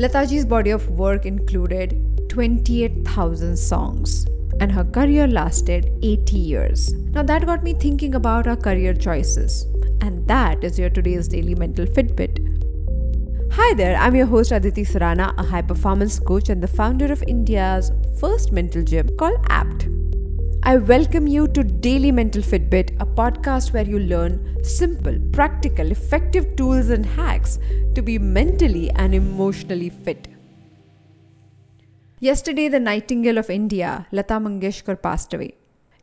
Lataji's body of work included 28,000 songs and her career lasted 80 years. Now that got me thinking about our career choices. And that is your today's daily mental Fitbit. Hi there, I'm your host Aditi Surana, a high performance coach and the founder of India's first mental gym called APT. I welcome you to Daily Mental Fitbit, a podcast where you learn simple, practical, effective tools and hacks to be mentally and emotionally fit. Yesterday, the Nightingale of India, Lata Mangeshkar, passed away.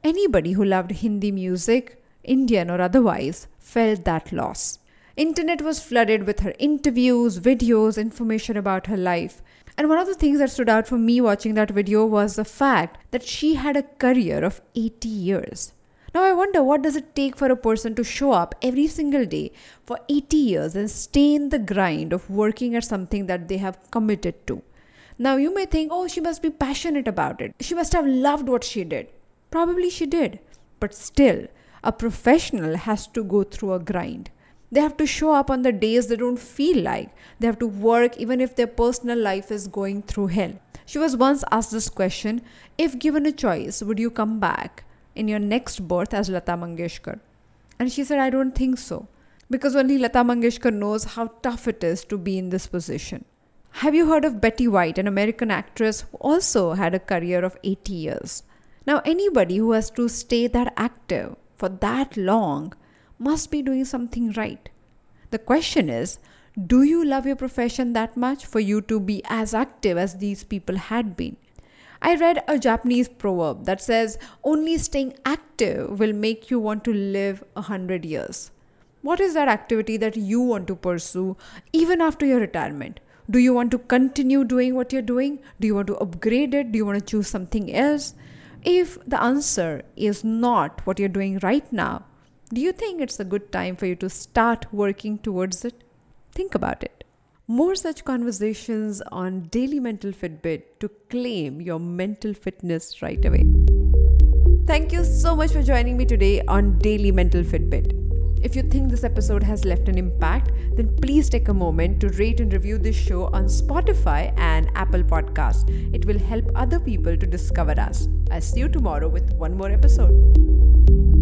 Anybody who loved Hindi music, Indian or otherwise, felt that loss. Internet was flooded with her interviews, videos, information about her life. And one of the things that stood out for me watching that video was the fact that she had a career of 80 years. Now I wonder what does it take for a person to show up every single day for 80 years and stay in the grind of working at something that they have committed to. Now you may think, oh, she must be passionate about it. She must have loved what she did. Probably she did. But still, a professional has to go through a grind. They have to show up on the days they don't feel like. They have to work even if their personal life is going through hell. She was once asked this question If given a choice, would you come back in your next birth as Lata Mangeshkar? And she said, I don't think so. Because only Lata Mangeshkar knows how tough it is to be in this position. Have you heard of Betty White, an American actress who also had a career of 80 years? Now, anybody who has to stay that active for that long must be doing something right. The question is do you love your profession that much for you to be as active as these people had been? I read a Japanese proverb that says only staying active will make you want to live a hundred years. What is that activity that you want to pursue even after your retirement? Do you want to continue doing what you're doing? Do you want to upgrade it? Do you want to choose something else? If the answer is not what you're doing right now, do you think it's a good time for you to start working towards it? Think about it. More such conversations on Daily Mental Fitbit to claim your mental fitness right away. Thank you so much for joining me today on Daily Mental Fitbit. If you think this episode has left an impact, then please take a moment to rate and review this show on Spotify and Apple Podcasts. It will help other people to discover us. I'll see you tomorrow with one more episode.